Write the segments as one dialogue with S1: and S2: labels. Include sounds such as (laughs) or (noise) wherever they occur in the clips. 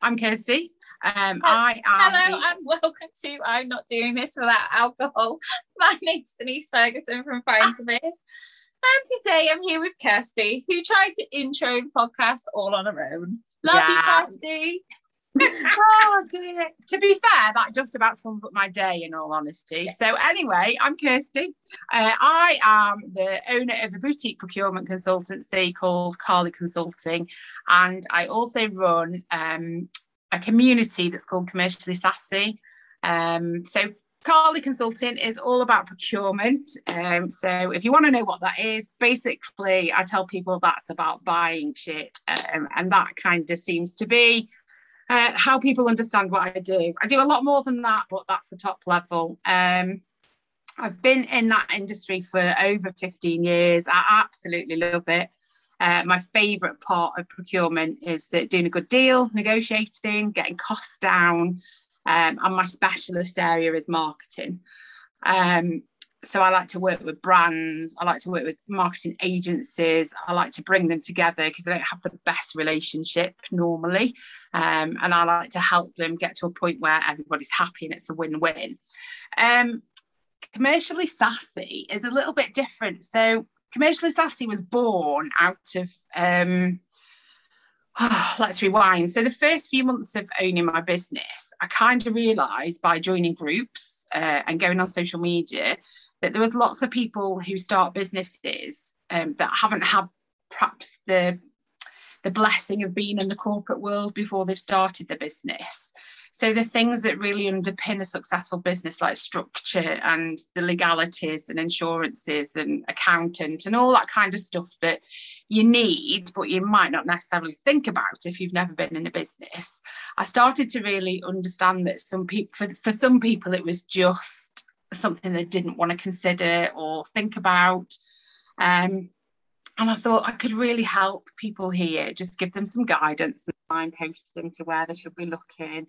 S1: I'm Kirsty. Um, I am.
S2: Hello
S1: the-
S2: and welcome to I'm Not Doing This Without Alcohol. (laughs) My name's Denise Ferguson from Fine Service. And today I'm here with Kirsty, who tried to intro the podcast all on her own. Love
S1: Yeah.
S2: you, Kirsty.
S1: Oh dear. To be fair, that just about sums up my day in all honesty. So anyway, I'm Kirsty. Uh, I am the owner of a boutique procurement consultancy called Carly Consulting. And I also run um, a community that's called Commercially Sassy. Um, so Carly Consulting is all about procurement. Um, so if you want to know what that is, basically I tell people that's about buying shit. Um, and that kind of seems to be uh, how people understand what I do. I do a lot more than that, but that's the top level. Um, I've been in that industry for over 15 years. I absolutely love it. Uh, my favourite part of procurement is doing a good deal, negotiating, getting costs down, um, and my specialist area is marketing. Um, so I like to work with brands. I like to work with marketing agencies. I like to bring them together because they don't have the best relationship normally. Um, and I like to help them get to a point where everybody's happy and it's a win-win. Um, commercially sassy is a little bit different. So commercially sassy was born out of um, (sighs) let's rewind. So the first few months of owning my business, I kind of realised by joining groups uh, and going on social media that there was lots of people who start businesses um, that haven't had perhaps the the blessing of being in the corporate world before they've started the business. So the things that really underpin a successful business, like structure and the legalities and insurances and accountant and all that kind of stuff that you need, but you might not necessarily think about if you've never been in a business. I started to really understand that some people, for, for some people, it was just something they didn't want to consider or think about. Um, and I thought I could really help people here, just give them some guidance and signpost them to where they should be looking,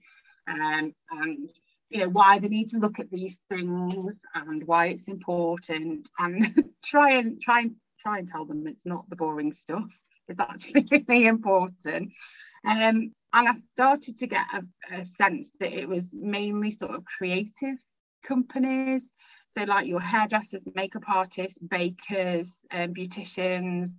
S1: um, and you know why they need to look at these things and why it's important, and (laughs) try and try and try and tell them it's not the boring stuff. It's actually (laughs) really important. Um, and I started to get a, a sense that it was mainly sort of creative companies so like your hairdressers, makeup artists, bakers, um, beauticians,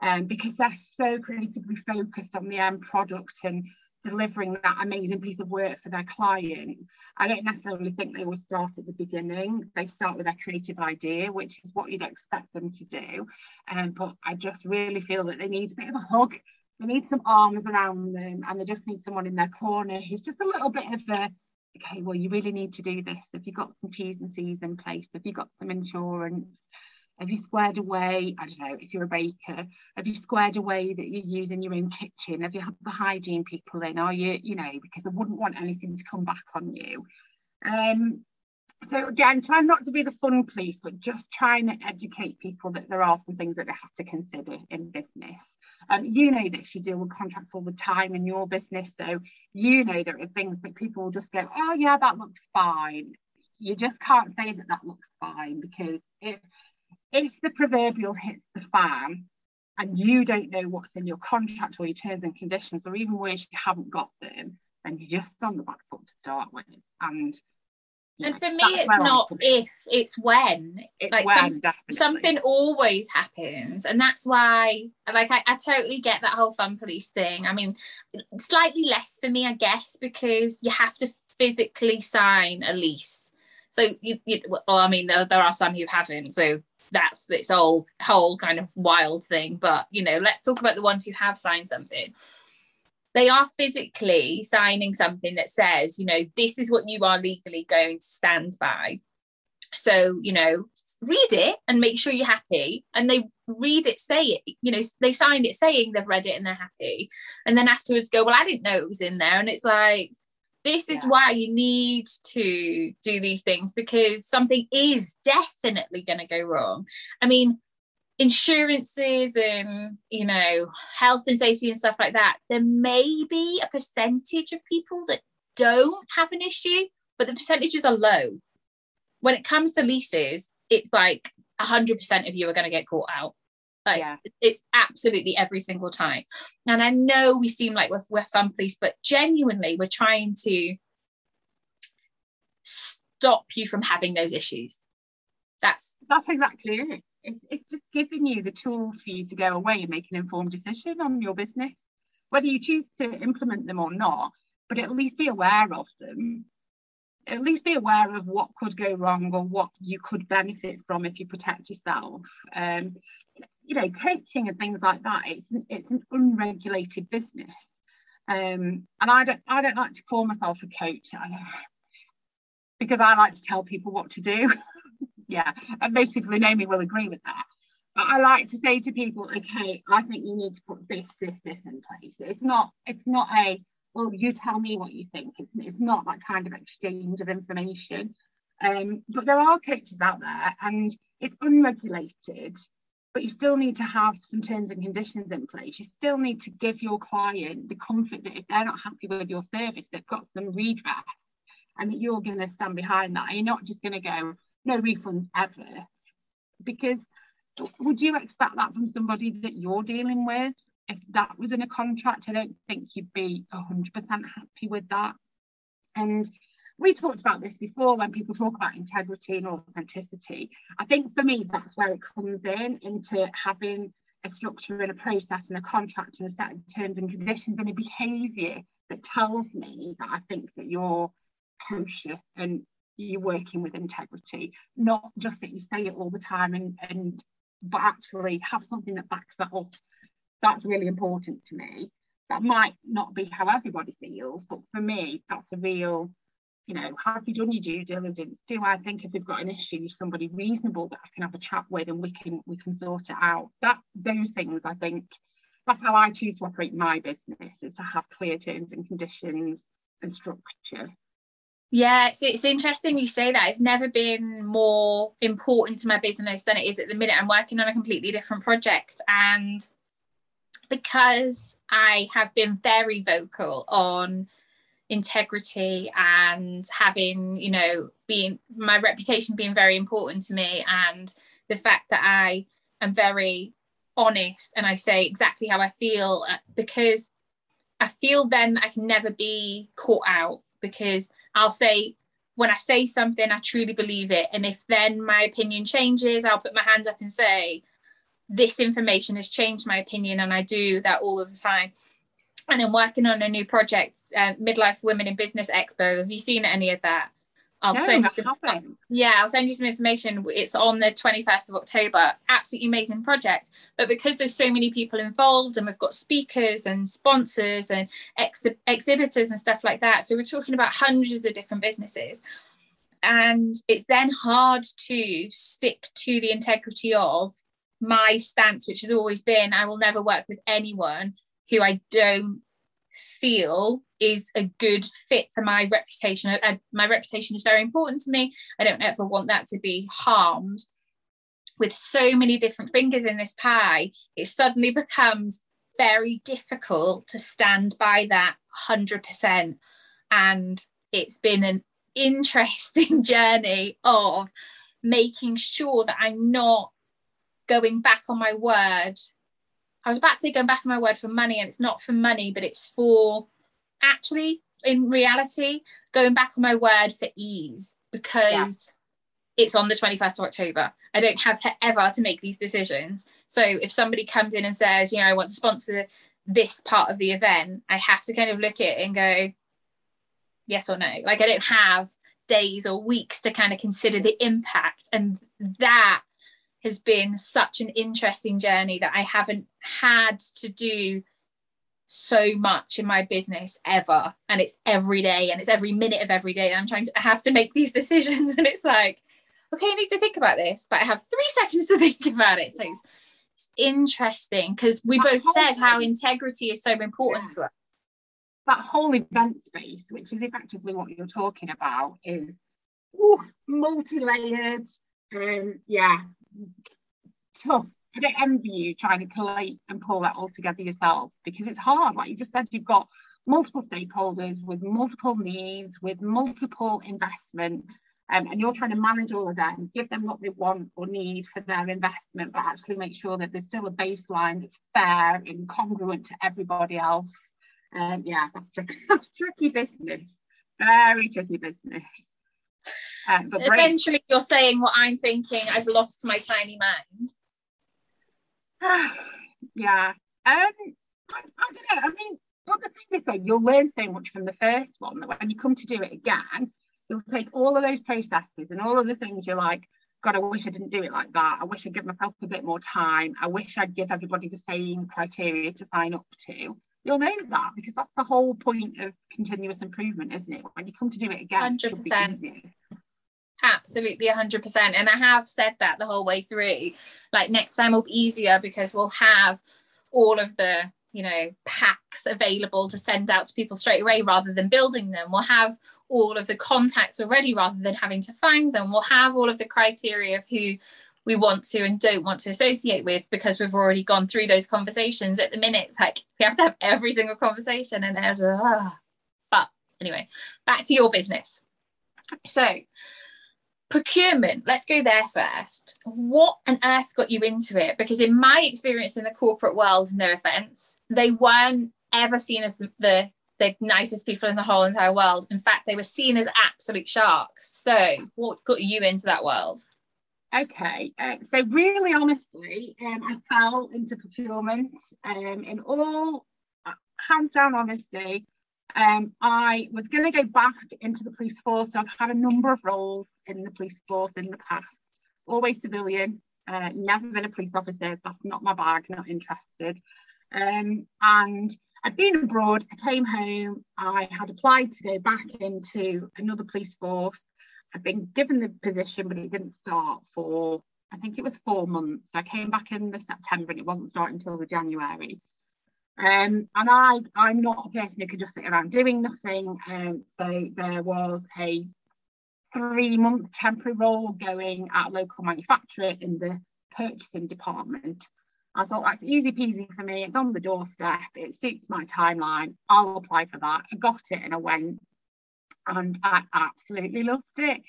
S1: um, because they're so creatively focused on the end product and delivering that amazing piece of work for their client. I don't necessarily think they will start at the beginning. They start with their creative idea, which is what you'd expect them to do. Um, but I just really feel that they need a bit of a hug. They need some arms around them and they just need someone in their corner who's just a little bit of a okay, well, you really need to do this. Have you got some T's and C's in place? Have you got some insurance? Have you squared away? I don't know, if you're a baker, have you squared away that you're using your own kitchen? Have you had the hygiene people in? Are you, you know, because I wouldn't want anything to come back on you. Um, so again, try not to be the fun police, but just trying to educate people that there are some things that they have to consider in business. Um, you know that you deal with contracts all the time in your business, so you know there are things that people will just go, oh yeah, that looks fine. You just can't say that that looks fine because if if the proverbial hits the fan and you don't know what's in your contract or your terms and conditions, or even worse, you haven't got them, then you're just on the back foot to start with. And
S2: And for me, it's not if, it's when.
S1: It's
S2: like
S1: when,
S2: some- Something always happens. And that's why, like, I, I totally get that whole fun police thing. I mean, slightly less for me, I guess, because you have to physically sign a lease. So, you, you well, I mean, there, there are some who haven't. So, that's this whole whole kind of wild thing. But you know, let's talk about the ones who have signed something. They are physically signing something that says, you know, this is what you are legally going to stand by. So, you know, read it and make sure you're happy. And they read it, say it, you know, they signed it saying they've read it and they're happy. And then afterwards go, well, I didn't know it was in there. And it's like, this is
S1: Yeah.
S2: why you need to do these things because something is definitely going to go wrong. I mean, insurances and you know health and safety and stuff like that there may be a percentage of people that don't have an issue but the percentages are low when it comes to leases it's like 100% of you are going to get caught out Like
S1: Yeah.
S2: it's absolutely every single time. And I know we seem like we're, we're fun police, but genuinely we're trying to stop you from having those issues. That's
S1: That's exactly it. It's, it's just giving you the tools for you to go away and make an informed decision on your business, whether you choose to implement them or not, but at least be aware of them. At least be aware of what could go wrong or what you could benefit from if you protect yourself. Um, you know, coaching and things like that. It's it's an unregulated business, um, and I don't I don't like to call myself a coach. I, because I like to tell people what to do. (laughs) yeah, and most people who know me will agree with that. But I like to say to people, okay, I think you need to put this, this, this in place. It's not, it's not a, well, you tell me what you think. It's, it's not that kind of exchange of information. Um, but there are coaches out there and it's unregulated, but you still need to have some terms and conditions in place. You still need to give your client the comfort that if they're not happy with your service, they've got some redress and that you're going to stand behind that. You're not just going to go, no refunds ever. Because would you expect that from somebody that you're dealing with? If that was in a contract, I don't think you'd be 100% happy with that. And we talked about this before when people talk about integrity and authenticity. I think for me, that's where it comes in into having a structure and a process and a contract and a set of terms and conditions and a behaviour that tells me that I think that you're kosher and you're working with integrity, not just that you say it all the time and, and but actually have something that backs that up. That's really important to me. That might not be how everybody feels, but for me, that's a real, you know, have you done your due diligence? Do I think if we've got an issue, somebody reasonable that I can have a chat with and we can we can sort it out? That those things I think that's how I choose to operate my business is to have clear terms and conditions and structure.
S2: Yeah, it's, it's interesting you say that. It's never been more important to my business than it is at the minute. I'm working on a completely different project. And because I have been very vocal on integrity and having, you know, being my reputation being very important to me, and the fact that I am very honest and I say exactly how I feel, uh, because I feel then I can never be caught out because I'll say when I say something, I truly believe it. And if then my opinion changes, I'll put my hand up and say, this information has changed my opinion. And I do that all of the time. And I'm working on a new project, uh, Midlife Women in Business Expo. Have you seen any of that? I'll
S1: No,
S2: send you some. Yeah, I'll send you some information. It's on the 21st of October. It's absolutely amazing project. But because there's so many people involved and we've got speakers and sponsors and ex- exhibitors and stuff like that. So we're talking about hundreds of different businesses. And it's then hard to stick to the integrity of my stance, which has always been I will never work with anyone who I don't feel is a good fit for my reputation. I, I- my reputation is very important to me. I don't ever want that to be harmed. With so many different fingers in this pie, it suddenly becomes very difficult to stand by that 100%. And it's been an interesting (laughs) journey of making sure that I'm not going back on my word. I was about to say going back on my word for money, and it's not for money, but it's for actually, in reality, going back on my word for ease because it's on the 21st of October. I don't have to ever to make these decisions. So if somebody comes in and says, you know, I want to sponsor this part of the event, I have to kind of look at it and go, yes or no. Like I don't have days or weeks to kind of consider the impact. And that has been such an interesting journey that I haven't had to do so much in my business ever. And it's every day and it's every minute of every day. and I'm trying to I have to make these (laughs) decisions. And it's like, okay, I need to think about this, but I have three (laughs) seconds to think about it. So it's, it's interesting because we
S1: That
S2: both said how integrity is so important to us.
S1: that whole event space, which is effectively what you're talking about, is ooh, multi-layered. Um, yeah, tough. I don't envy you trying to collate and pull that all together yourself because it's hard. Like you just said, you've got multiple stakeholders with multiple needs, with multiple investment. Um, and you're trying to manage all of them, give them what they want or need for their investment, but actually make sure that there's still a baseline that's fair and congruent to everybody else. Um, yeah, that's tricky. (laughs) that's tricky business. Very tricky business.
S2: Um, but essentially, great. you're saying what I'm thinking. I've lost my tiny mind. (sighs)
S1: yeah. Um, I, I, don't know. I mean, but the thing is, though, you'll learn so much from the first one that when you come to do it again, you'll take all of those processes and all of the things you're like, God, I wish I didn't do it like that. I wish I'd give myself a bit more time. I wish I'd give everybody the same criteria to sign up to. You'll know that because that's the whole point of continuous improvement, isn't it? When you come to do it again, 100%.
S2: Absolutely 100%. And I have said that the whole way through. Like next time will be easier because we'll have all of the, you know, packs available to send out to people straight away rather than building them. We'll have all of the contacts already rather than having to find them. We'll have all of the criteria of who we want to and don't want to associate with because we've already gone through those conversations. At the minute, it's like we have to have every single conversation and uh, but anyway, back to your business. So procurement let's go there first. What on earth got you into it? Because in my experience in the corporate world no offense they weren't ever seen as the, the, the nicest people in the whole entire world. In fact they were seen as absolute sharks. So what got you into that world?
S1: Okay uh, so really honestly um, i fell into procurement um, in all uh, hands down honesty um, I was going to go back into the police force. So I've had a number of roles in the police force in the past, always civilian, uh, never been a police officer. That's not my bag, not interested. Um, and I'd been abroad, I came home, I had applied to go back into another police force. I'd been given the position, but it didn't start for, I think it was four months. I came back in the September and it wasn't starting until the January. Um, and I, I'm not a person who can just sit around doing nothing. Um, so there was a three month temporary role going at a local manufacturer in the purchasing department. I thought that's easy peasy for me. It's on the doorstep. It suits my timeline. I'll apply for that. I got it and I went and I absolutely loved it.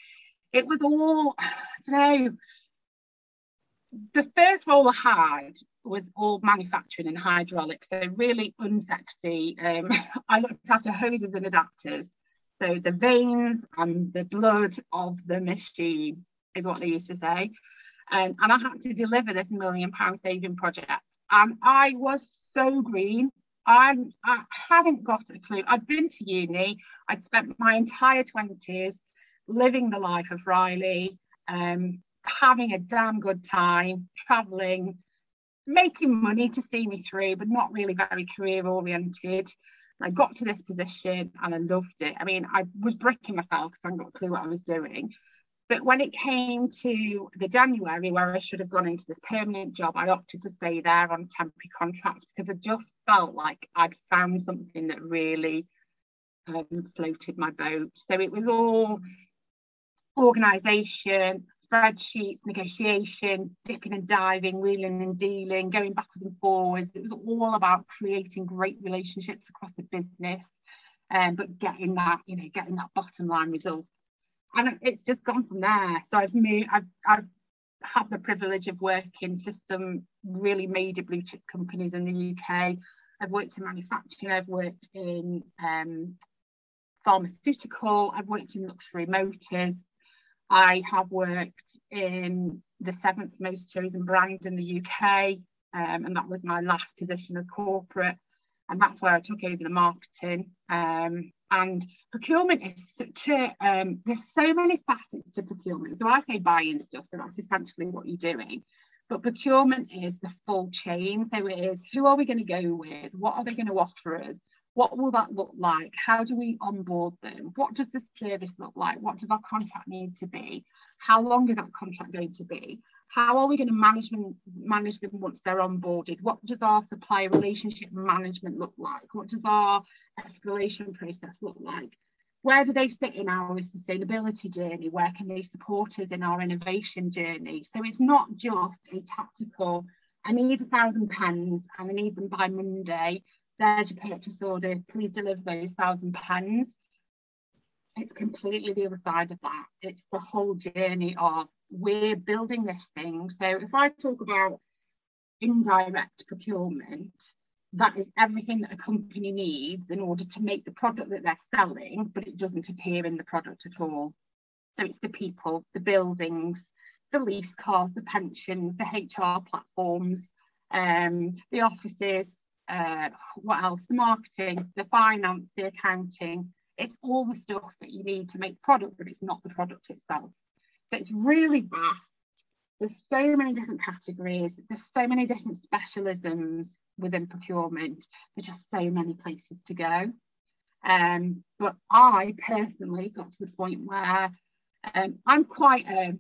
S1: It was all, (sighs) I don't know, the first role I had was all manufacturing and hydraulics, so really unsexy. Um, (laughs) I looked after hoses and adapters. So the veins and the blood of the machine is what they used to say. And, and I had to deliver this million pound saving project. And I was so green. I, I hadn't got a clue. I'd been to uni. I'd spent my entire 20s living the life of Riley. Um, having a damn good time, traveling, making money to see me through, but not really very career oriented. I got to this position and I loved it. I mean, I was bricking myself because I hadn't got a clue what I was doing. But when it came to the January where I should have gone into this permanent job, I opted to stay there on a temporary contract because I just felt like I'd found something that really um, floated my boat. So it was all organisation, spreadsheets, negotiation, dipping and diving, wheeling and dealing, going backwards and forwards. It was all about creating great relationships across the business, um, but getting that, you know, getting that bottom line results. And it's just gone from there. So I've moved, I've, I've had the privilege of working for some really major blue chip companies in the UK. I've worked in manufacturing, I've worked in um, pharmaceutical, I've worked in luxury motors, I have worked in the seventh most chosen brand in the UK, um, and that was my last position as corporate. And that's where I took over the marketing. Um, and procurement is such a, um, there's so many facets to procurement. So I say buying stuff, so that's essentially what you're doing. But procurement is the full chain. So it is who are we going to go with? What are they going to offer us? What will that look like? How do we onboard them? What does the service look like? What does our contract need to be? How long is that contract going to be? How are we going to manage them, manage them once they're onboarded? What does our supplier relationship management look like? What does our escalation process look like? Where do they sit in our sustainability journey? Where can they support us in our innovation journey? So it's not just a tactical, I need a thousand pens and I need them by Monday there's your purchase order, please deliver those thousand pens. it's completely the other side of that. It's the whole journey of we're building this thing. So if I talk about indirect procurement, that is everything that a company needs in order to make the product that they're selling, but it doesn't appear in the product at all. So it's the people, the buildings, the lease cars, the pensions, the HR platforms, um, the offices, uh, what else? The marketing, the finance, the accounting. It's all the stuff that you need to make product, but it's not the product itself. So it's really vast. There's so many different categories. There's so many different specialisms within procurement. There's just so many places to go. Um, but I personally got to the point where um, I'm quite a,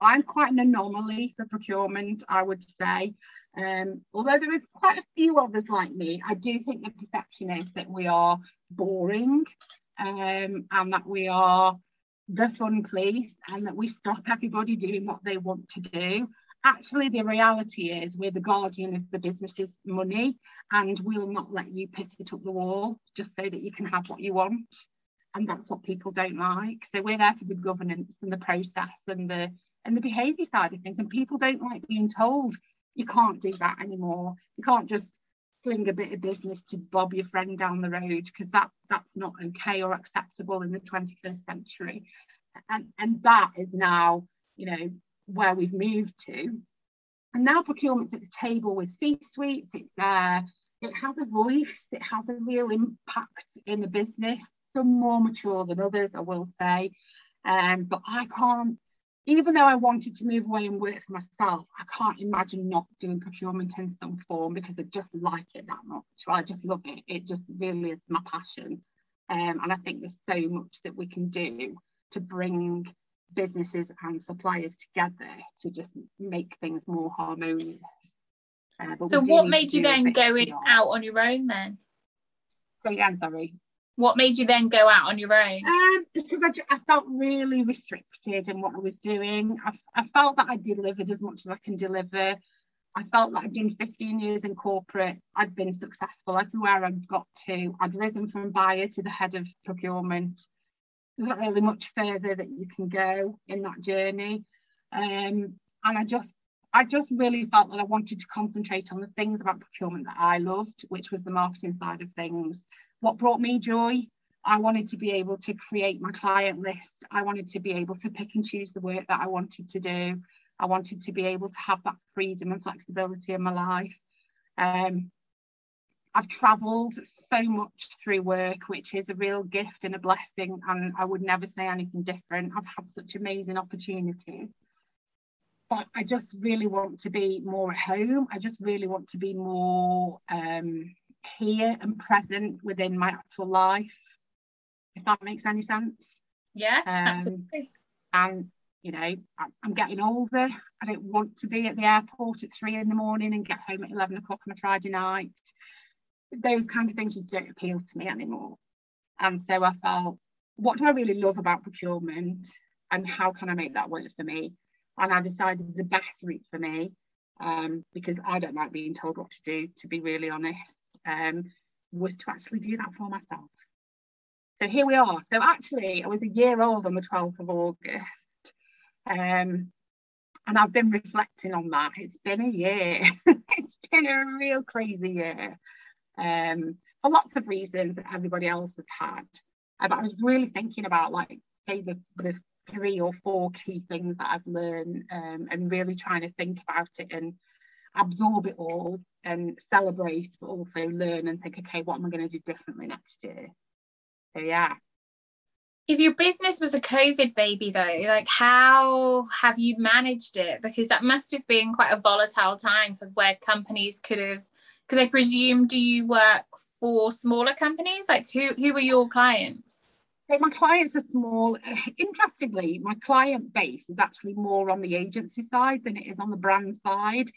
S1: I'm quite an anomaly for procurement, I would say. Um, although there is quite a few of us like me, I do think the perception is that we are boring um, and that we are the fun place and that we stop everybody doing what they want to do. Actually, the reality is we're the guardian of the business's money and we'll not let you piss it up the wall just so that you can have what you want. And that's what people don't like. So we're there for the governance and the process and the and the behaviour side of things. And people don't like being told you can't do that anymore. You can't just fling a bit of business to bob your friend down the road because that that's not okay or acceptable in the 21st century. And and that is now you know where we've moved to. And now procurement's at the table with c-suites. It's there. It has a voice. It has a real impact in a business some more mature than others i will say. Um, but i can't even though I wanted to move away and work for myself, I can't imagine not doing procurement in some form because I just like it that much. I just love it. It just really is my passion. Um, and I think there's so much that we can do to bring businesses and suppliers together to just make things more harmonious.
S2: Uh, so what made you then go out on your own then?
S1: Say again, sorry.
S2: What made you then go out on your own?
S1: Um, because I, I, felt really restricted in what I was doing. I, I felt that I delivered as much as I can deliver. I felt that I'd done 15 years in corporate. I'd been successful everywhere I'd got to. I'd risen from buyer to the head of procurement. There's not really much further that you can go in that journey. Um, and I just I just really felt that I wanted to concentrate on the things about procurement that I loved, which was the marketing side of things. What brought me joy? I wanted to be able to create my client list. I wanted to be able to pick and choose the work that I wanted to do. I wanted to be able to have that freedom and flexibility in my life. Um, I've travelled so much through work, which is a real gift and a blessing, and I would never say anything different. I've had such amazing opportunities but I just really want to be more at home. I just really want to be more um, here and present within my actual life, if that makes any sense.
S2: Yeah, um, absolutely.
S1: And you know, I'm getting older. I don't want to be at the airport at three in the morning and get home at 11 o'clock on a Friday night. Those kind of things just don't appeal to me anymore. And so I felt, what do I really love about procurement? And how can I make that work for me? And I decided the best route for me, um, because I don't like being told what to do, to be really honest, um, was to actually do that for myself. So here we are. So actually, I was a year old on the 12th of August. Um, and I've been reflecting on that. It's been a year. (laughs) it's been a real crazy year um, for lots of reasons that everybody else has had. Uh, but I was really thinking about, like, say, the, the three or four key things that I've learned um, and really trying to think about it and absorb it all and celebrate, but also learn and think, okay, what am I going to do differently next year? So, yeah.
S2: If your business was a COVID baby, though, like how have you managed it? Because that must have been quite a volatile time for where companies could have. Because I presume, do you work for smaller companies? Like, who who are your clients?
S1: So my clients are small. Interestingly, my client base is actually more on the agency side than it is on the brand side.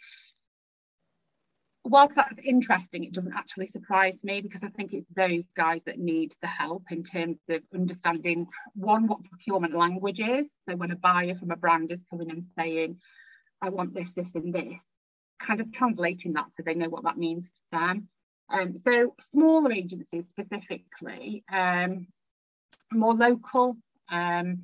S1: Whilst that's interesting, it doesn't actually surprise me because I think it's those guys that need the help in terms of understanding one, what procurement language is. So when a buyer from a brand is coming and saying, I want this, this, and this, kind of translating that so they know what that means to them. Um, so smaller agencies specifically, um, more local. Um,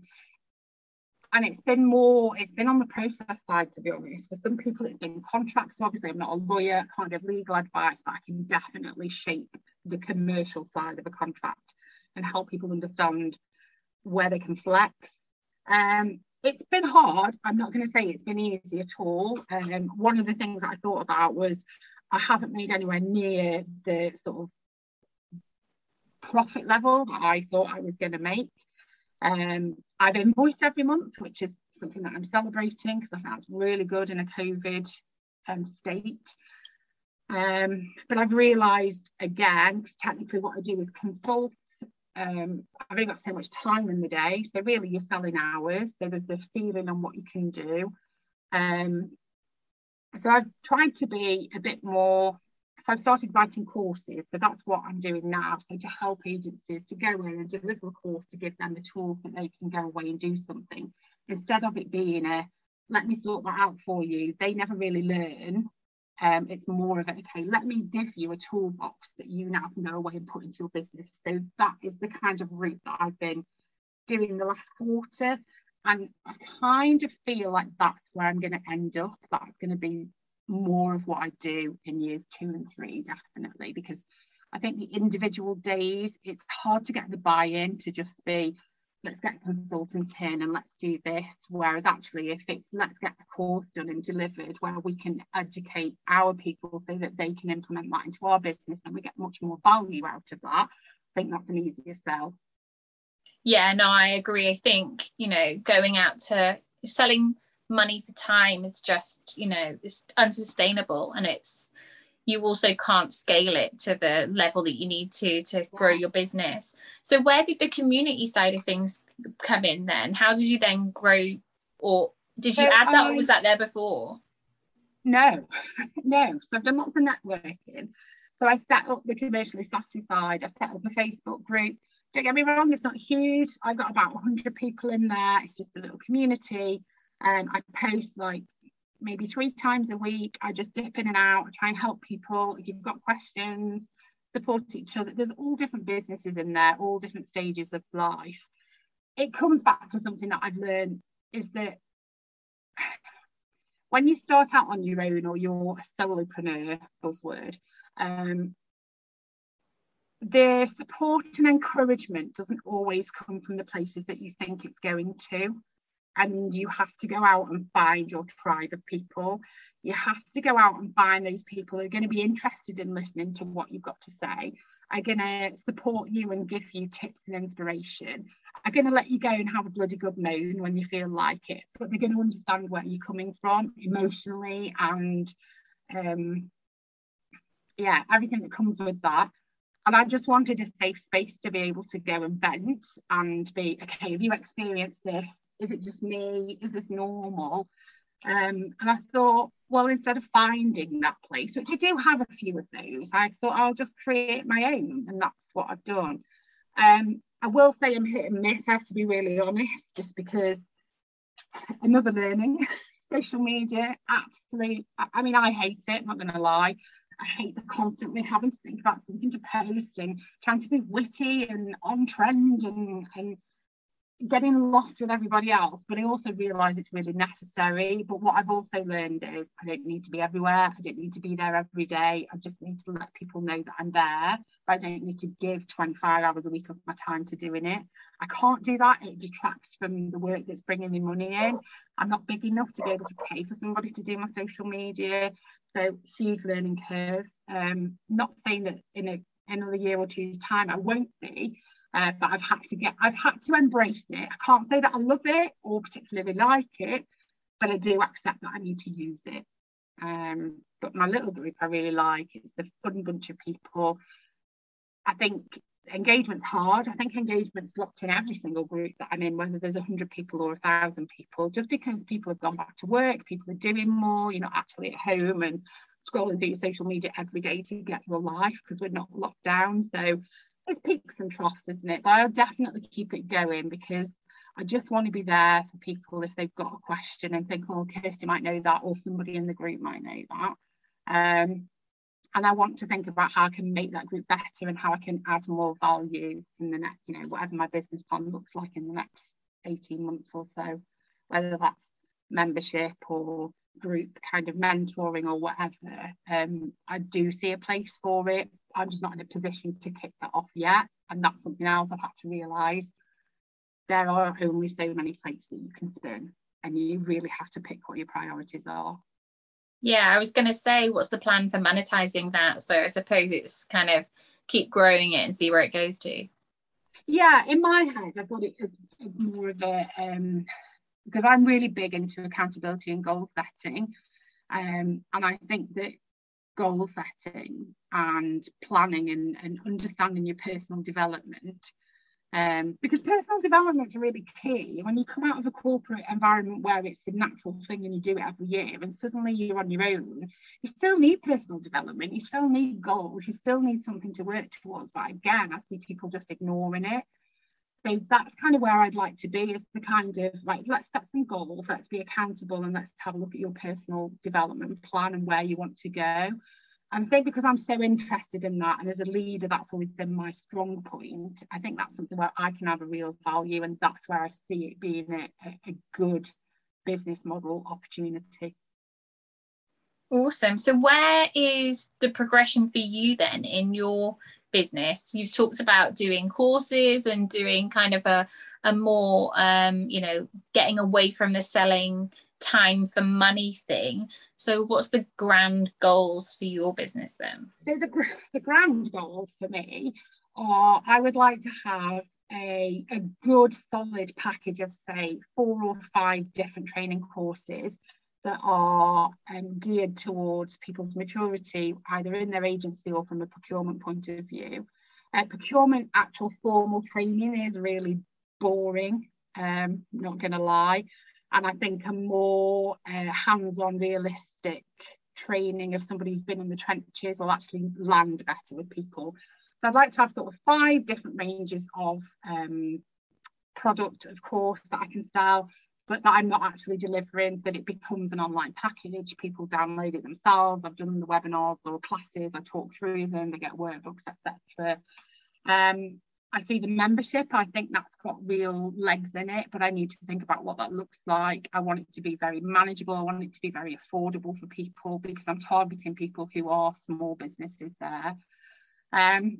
S1: and it's been more, it's been on the process side, to be honest. For some people, it's been contracts. Obviously, I'm not a lawyer, can't give legal advice, but I can definitely shape the commercial side of a contract and help people understand where they can flex. Um, it's been hard. I'm not going to say it's been easy at all. Um, one of the things I thought about was I haven't made anywhere near the sort of profit level that I thought I was going to make. Um, I've invoiced every month, which is something that I'm celebrating because I think that's really good in a COVID um, state. Um, but I've realised again, because technically what I do is consult. Um, I've only got so much time in the day, so really you're selling hours. So there's a ceiling on what you can do. Um, so I've tried to be a bit more so I've started writing courses. So that's what I'm doing now. So to help agencies to go in and deliver a course to give them the tools that they can go away and do something instead of it being a let me sort that out for you. They never really learn. Um, it's more of a, okay, let me give you a toolbox that you now can go away and put into your business. So that is the kind of route that I've been doing the last quarter. And I kind of feel like that's where I'm going to end up. That's going to be more of what I do in years two and three, definitely, because I think the individual days, it's hard to get the buy-in to just be, let's get a consultant in and let's do this. Whereas actually, if it's let's get a course done and delivered where we can educate our people so that they can implement that into our business and we get much more value out of that, I think that's an easier sell.
S2: Yeah, no, I agree. I think, you know, going out to selling money for time is just you know it's unsustainable. And it's you also can't scale it to the level that you need to to grow your business. So where did the community side of things come in then? How did you then grow or did you so add that I, or was that there before?
S1: No (laughs) no. So i've done lots of networking. So i set up the commercially sassy side. I set up a facebook group. Don't get me wrong it's not huge. I've got about 100 people in there. It's just a little community um, I post like maybe three times a week. I just dip in and out, I try and help people. If you've got questions, support each other. There's all different businesses in there, all different stages of life. It comes back to something that I've learned is that (sighs) when you start out on your own or you're a solopreneur, buzzword, um, the support and encouragement doesn't always come from the places that you think it's going to and you have to go out and find your tribe of people. You have to go out and find those people who are going to be interested in listening to what you've got to say, are going to support you and give you tips and inspiration, are going to let you go and have a bloody good moan when you feel like it, but they're going to understand where you're coming from emotionally and um, yeah, everything that comes with that. And I just wanted a safe space to be able to go and vent and be, okay, have you experienced this? Is it just me? Is this normal? Um, and I thought, well, instead of finding that place, which I do have a few of those, I thought I'll just create my own, and that's what I've done. Um, I will say I'm hit and miss, I have to be really honest, just because another learning, (laughs) social media, absolutely, I mean, I hate it, I'm not going to lie. I hate the constantly having to think about something to post and trying to be witty and on trend and, and getting lost with everybody else, but I also realise it's really necessary. But what I've also learned is I don't need to be everywhere. I don't need to be there every day. I just need to let people know that I'm there. I don't need to give 25 hours a week of my time to doing it. I can't do that. It detracts from the work that's bringing me money in. I'm not big enough to be able to pay for somebody to do my social media. So huge learning curve. Um, not saying that in a another year or two's time I won't be, uh, but I've had to get, I've had to embrace it. I can't say that I love it or particularly like it, but I do accept that I need to use it. Um, but my little group I really like. It's a fun bunch of people. I think engagement's hard. I think engagement's dropped in every single group that I'm in, whether there's a hundred people or a thousand people, just because people have gone back to work, people are doing more, you're not actually at home and scrolling through your social media every day to get your life because we're not locked down. So it's peaks and troughs, isn't it? But I'll definitely keep it going because I just want to be there for people if they've got a question and think, oh, Kirsty might know that, or somebody in the group might know that. Um, and I want to think about how I can make that group better and how I can add more value in the next, you know, whatever my business plan looks like in the next 18 months or so, whether that's membership or group kind of mentoring or whatever. Um, I do see a place for it. I'm just not in a position to kick that off yet. And that's something else I've had to realise. There are only so many plates that you can spin, and you really have to pick what your priorities are.
S2: Yeah, I was going to say, what's the plan for monetizing that? So I suppose it's kind of keep growing it and see where it goes to.
S1: Yeah, in my head, I've got it as more of a um, because I'm really big into accountability and goal setting, um, and I think that goal setting and planning and, and understanding your personal development um, because personal development is really key. When you come out of a corporate environment where it's the natural thing and you do it every year, and suddenly you're on your own, you still need personal development, you still need goals, you still need something to work towards. But again, I see people just ignoring it. So that's kind of where I'd like to be is the kind of like, let's set some goals, let's be accountable, and let's have a look at your personal development plan and where you want to go. And I think because I'm so interested in that, and as a leader, that's always been my strong point. I think that's something where I can have a real value, and that's where I see it being a, a good business model opportunity.
S2: Awesome. So, where is the progression for you then in your business? You've talked about doing courses and doing kind of a, a more, um, you know, getting away from the selling time for money thing. So, what's the grand goals for your business then?
S1: So, the, the grand goals for me are I would like to have a, a good solid package of, say, four or five different training courses that are um, geared towards people's maturity, either in their agency or from a procurement point of view. Uh, procurement actual formal training is really boring, um, not going to lie and I think a more uh, hands-on, realistic training of somebody who's been in the trenches will actually land better with people. So I'd like to have sort of five different ranges of um, product, of course, that I can sell, but that I'm not actually delivering, that it becomes an online package. People download it themselves. I've done the webinars or classes, I talk through them, they get workbooks, etc. Um, I see the membership. I think that's got real legs in it, but I need to think about what that looks like. I want it to be very manageable. I want it to be very affordable for people because I'm targeting people who are small businesses there. Um,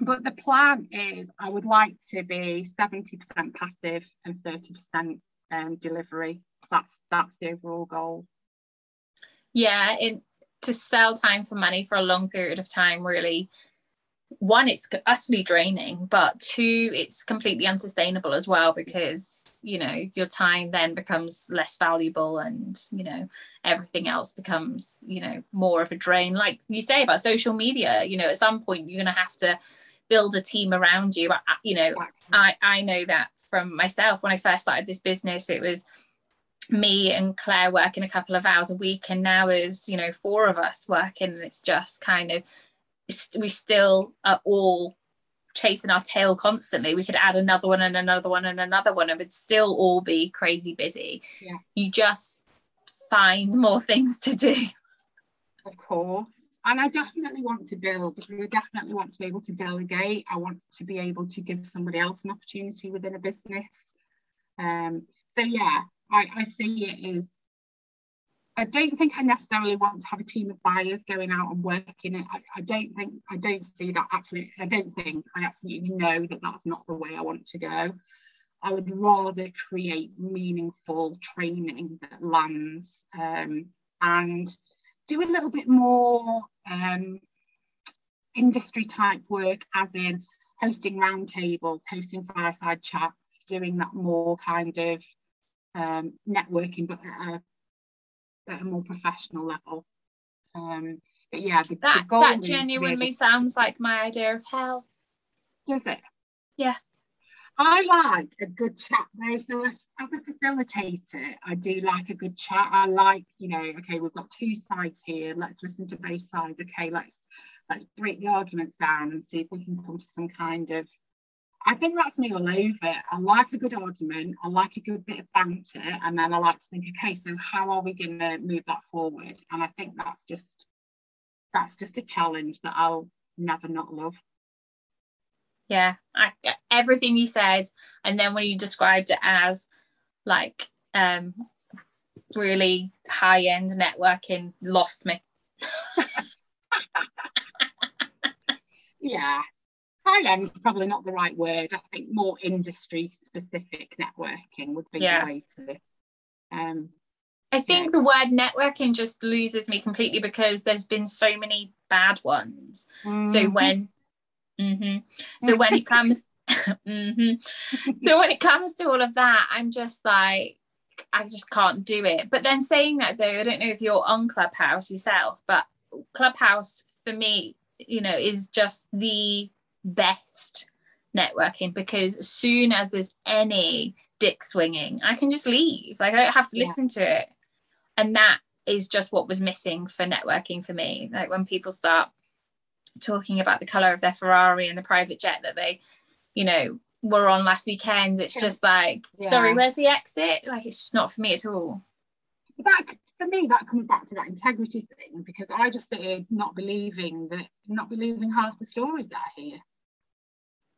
S1: but the plan is I would like to be 70% passive and 30% um, delivery. That's that's the overall goal.
S2: Yeah, it, to sell time for money for a long period of time really one it's utterly draining but two it's completely unsustainable as well because you know your time then becomes less valuable and you know everything else becomes you know more of a drain like you say about social media you know at some point you're going to have to build a team around you you know i i know that from myself when i first started this business it was me and Claire working a couple of hours a week and now there's you know four of us working and it's just kind of we still are all chasing our tail constantly. We could add another one and another one and another one, and it'd still all be crazy busy.
S1: Yeah.
S2: You just find more (laughs) things to do.
S1: Of course. And I definitely want to build because I definitely want to be able to delegate. I want to be able to give somebody else an opportunity within a business. Um, so yeah, I, I see it as I don't think I necessarily want to have a team of buyers going out and working it. I, I, don't think I don't see that actually. I don't think I absolutely know that that's not the way I want to go. I would rather create meaningful training that lands um, and do a little bit more um, industry type work, as in hosting roundtables, hosting fireside chats, doing that more kind of um, networking, but at a at a more professional level. Um, but yeah, the,
S2: that,
S1: the
S2: that genuinely really... sounds like my idea of hell.
S1: Does it?
S2: Yeah.
S1: I like a good chat though. So as, as a facilitator, I do like a good chat. I like, you know, okay, we've got two sides here. Let's listen to both sides. Okay, let's let's break the arguments down and see if we can come to some kind of I think that's me all over. I like a good argument. I like a good bit of banter. And then I like to think, okay, so how are we going to move that forward? And I think that's just that's just a challenge that I'll never not love.
S2: Yeah, I, everything you said, and then when you described it as like um really high end networking, lost me. (laughs)
S1: yeah, high end is probably not the right word. I think more industry specific networking would be yeah. the way to. Um,
S2: I think yeah. the word networking just loses me completely because there's been so many bad ones. Mm-hmm. So when, mm-hmm. so when it comes, (laughs) mm-hmm. so when it comes to all of that, I'm just like, I just can't do it. But then saying that though, I don't know if you're on Clubhouse yourself, but Clubhouse for me, you know, is just the best networking because as soon as there's any dick swinging, I can just leave. Like I don't have to yeah. listen to it. And that is just what was missing for networking for me. Like when people start talking about the color of their Ferrari and the private jet that they, you know, were on last weekend, it's just like, yeah. sorry, where's the exit? Like it's just not for me at all.
S1: That for me, that comes back to that integrity thing because I just started not believing that, not believing half the stories that I hear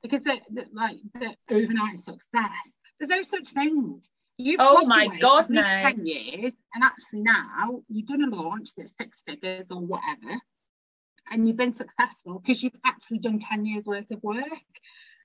S1: because the like the overnight success. There's no such thing.
S2: You've oh my god, no.
S1: ten years, and actually now you've done a launch that's six figures or whatever, and you've been successful because you've actually done ten years worth of work.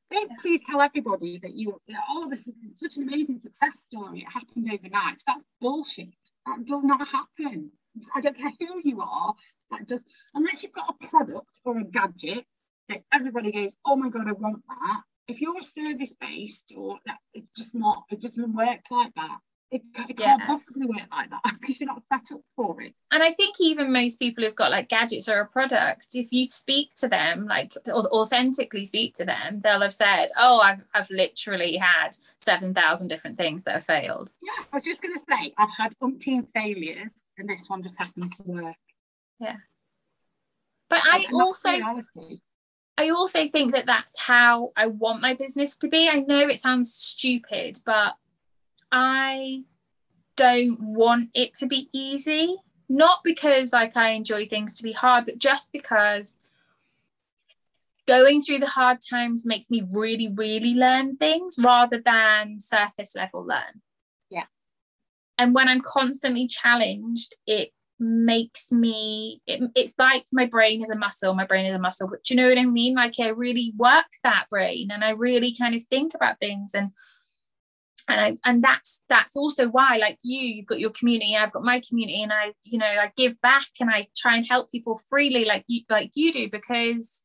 S1: Don't please tell everybody that you, oh, this is such an amazing success story. It happened overnight. That's bullshit. That does not happen. I don't care who you are. That just unless you've got a product or a gadget that everybody goes, oh my God, I want that. If you're a service based or that, it's just not, it doesn't work like that. It, it yeah. can't possibly work like that (laughs) because you're not set up for it.
S2: And I think even most people who've got like gadgets or a product, if you speak to them, like authentically speak to them, they'll have said, "Oh, I've I've literally had seven thousand different things that have failed."
S1: Yeah, I was just going to say I've had umpteen failures, and this one just happened to work.
S2: Yeah, but I also reality. I also think that that's how I want my business to be. I know it sounds stupid, but I don't want it to be easy. Not because like I enjoy things to be hard, but just because going through the hard times makes me really, really learn things rather than surface level learn.
S1: Yeah.
S2: And when I'm constantly challenged, it makes me it, it's like my brain is a muscle my brain is a muscle but you know what i mean like i really work that brain and i really kind of think about things and and I and that's that's also why like you you've got your community I've got my community and I you know I give back and I try and help people freely like you like you do because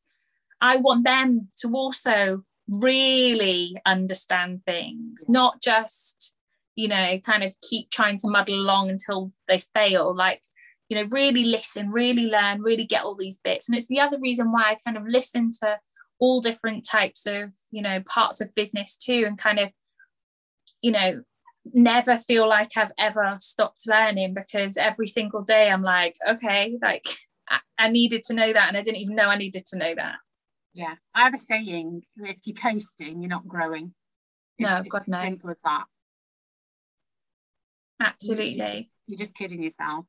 S2: I want them to also really understand things not just you know kind of keep trying to muddle along until they fail. Like you know really listen really learn really get all these bits. And it's the other reason why i kind of listen to all different types of you know parts of business too and kind of you know never feel like i've ever stopped learning because every single day i'm like okay like I, I needed to know that and i didn't even know i needed to know that.
S1: Yeah i have a saying if you're coasting you're not growing. (laughs)
S2: It's, no god no.
S1: simple as that.
S2: Absolutely.
S1: You're just kidding yourself.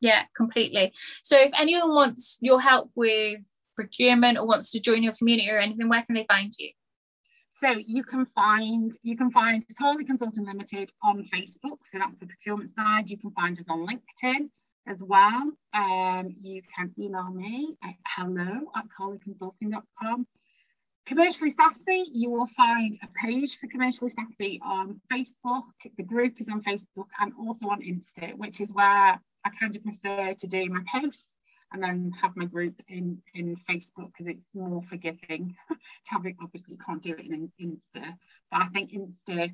S2: Yeah, completely. So if anyone wants your help with procurement or wants to join your community or anything, where can they find you?
S1: So you can find you can find Corley Consulting Limited on Facebook. So that's the procurement side. You can find us on LinkedIn as well. Um, you can email me at hello at corleyconsulting.com. Commercially Sassy, you will find a page for Commercially Sassy on Facebook. The group is on Facebook and also on Insta, which is where I kind of prefer to do my posts and then have my group in in Facebook because it's more forgiving. (laughs) Tablet obviously can't do it in Insta, but I think Insta,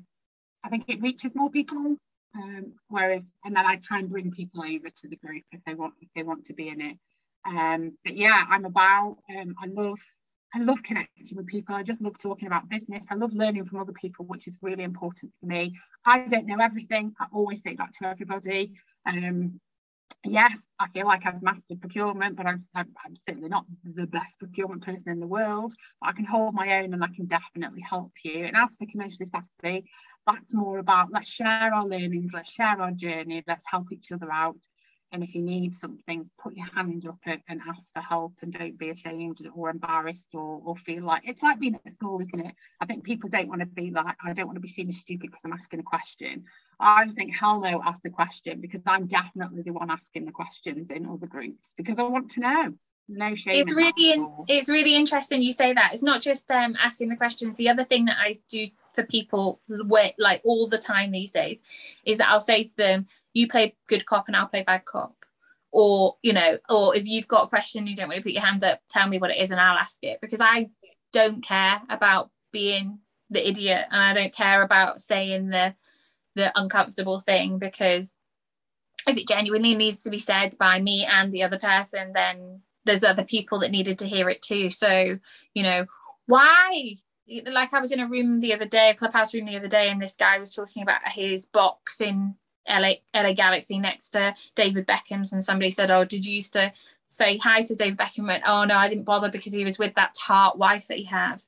S1: I think it reaches more people. Um, whereas, and then I try and bring people over to the group if they want if they want to be in it. Um, but yeah, I'm about. Um, I love I love connecting with people. I just love talking about business. I love learning from other people, which is really important for me. I don't know everything. I always say that to everybody. Um, yes, I feel like I've mastered procurement, but I'm, I'm, I'm, certainly not the best procurement person in the world. But I can hold my own and I can definitely help you. And as for commercially savvy, that's more about let's share our learnings, let's share our journey, let's help each other out. And if you need something, put your hand up and ask for help and don't be ashamed or embarrassed or, or feel like it's like being at school, isn't it? I think people don't want to be like, I don't want to be seen as stupid because I'm asking a question. I just think, hell no, ask the question because I'm definitely the one asking the questions in other groups because I want to know. There's no shame.
S2: It's really in, it's really interesting you say that. It's not just um, asking the questions. The other thing that I do for people like all the time these days is that I'll say to them, you play good cop and I'll play bad cop. Or, you know, or if you've got a question, you don't want to put your hand up, tell me what it is and I'll ask it because I don't care about being the idiot and I don't care about saying the the uncomfortable thing because if it genuinely needs to be said by me and the other person, then there's other people that needed to hear it too. So, you know, why like I was in a room the other day, a clubhouse room the other day, and this guy was talking about his box in LA, LA Galaxy next to David Beckham's, and somebody said, "Oh, did you used to say hi to David Beckham?" went, "Oh no, I didn't bother because he was with that tart wife that he had."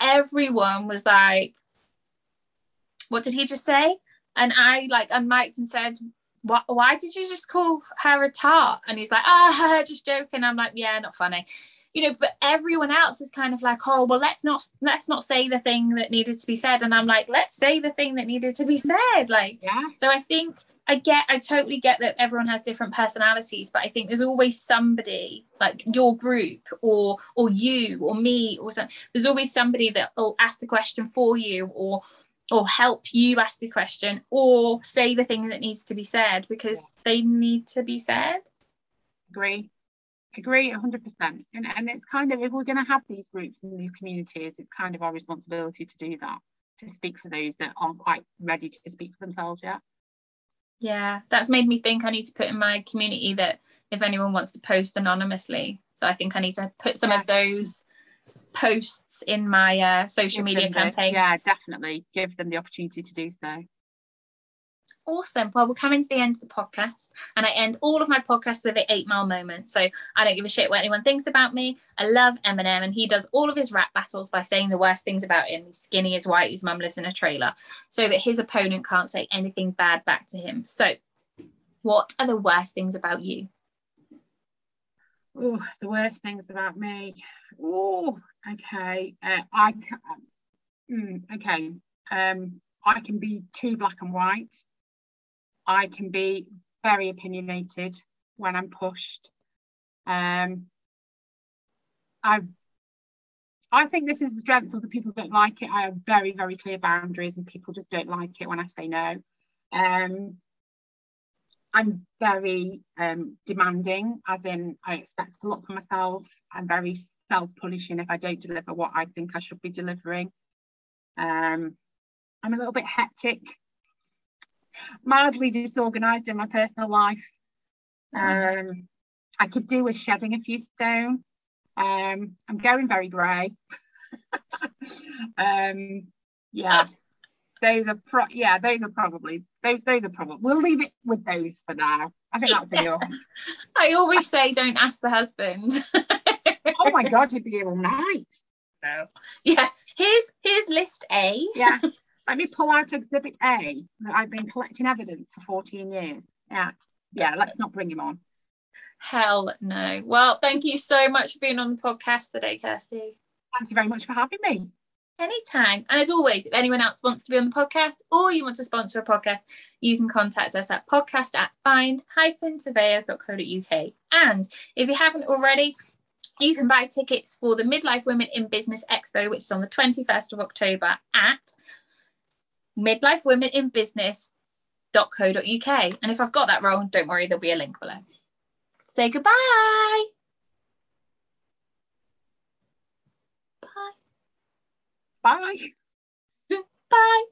S2: Everyone was like, "What did he just say?" And I like unmiked and said, why, why did you just call her a tart? And he's like, ah, oh, (laughs) just joking. I'm like, yeah, not funny you know but everyone else is kind of like oh well let's not let's not say the thing that needed to be said. And i'm like let's say the thing that needed to be said. Like
S1: yeah.
S2: so i think i get i totally get that everyone has different personalities but i think there's always somebody like your group or or you or me or something there's always somebody that will ask the question for you or or help you ask the question or say the thing that needs to be said because yeah. they need to be said.
S1: Agree agree 100% and, and it's kind of if we're going to have these groups and these communities it's kind of our responsibility to do that to speak for those that aren't quite ready to speak for themselves yet.
S2: Yeah that's made me think i need to put in my community that if anyone wants to post anonymously so i think i need to put some of those posts in my uh, social give media campaign
S1: the, yeah definitely give them the opportunity to do so
S2: Awesome. Well, we're coming to the end of the podcast, and I end all of my podcasts with the eight mile moment. So I don't give a shit what anyone thinks about me. I love Eminem, and he does all of his rap battles by saying the worst things about him. He's skinny, as white, his mum lives in a trailer, so that his opponent can't say anything bad back to him. So, what are the worst things about you?
S1: Oh, the worst things about me. Oh, okay. Uh, I can. Mm, okay. Um, I can be too black and white. I can be very opinionated when I'm pushed. Um, I I think this is the strength of the people that like it. I have very, very clear boundaries, and people just don't like it when I say no. Um, I'm very um, demanding, as in I expect a lot from myself. I'm very self-punishing if I don't deliver what I think I should be delivering. Um, I'm a little bit hectic mildly disorganized in my personal life. Um, I could do with shedding a few stone. Um, I'm going very grey. (laughs) um, yeah, those are pro- yeah, those are probably those those are probably. We'll leave it with those for now. I think that's yeah. enough. (laughs)
S2: I always say, don't ask the husband.
S1: oh my god, (laughs) you'd be here all night.
S2: No. Yeah. Here's here's list A.
S1: Yeah. Let me pull out exhibit A that I've been collecting evidence for 14 years. Yeah. Yeah, let's not bring him on.
S2: Hell no. Well, thank you so much for being on the podcast today, Kirsty.
S1: Thank you very much for having me.
S2: Anytime. And as always, if anyone else wants to be on the podcast or you want to sponsor a podcast, you can contact us at podcast at find-surveyors.co.uk. And if you haven't already, you can buy tickets for the Midlife Women in Business Expo, which is on the 21st of October at midlifewomeninbusiness.co.uk. And if I've got that wrong, don't worry, there'll be a link below. Say goodbye. Bye.
S1: Bye. (laughs) Bye.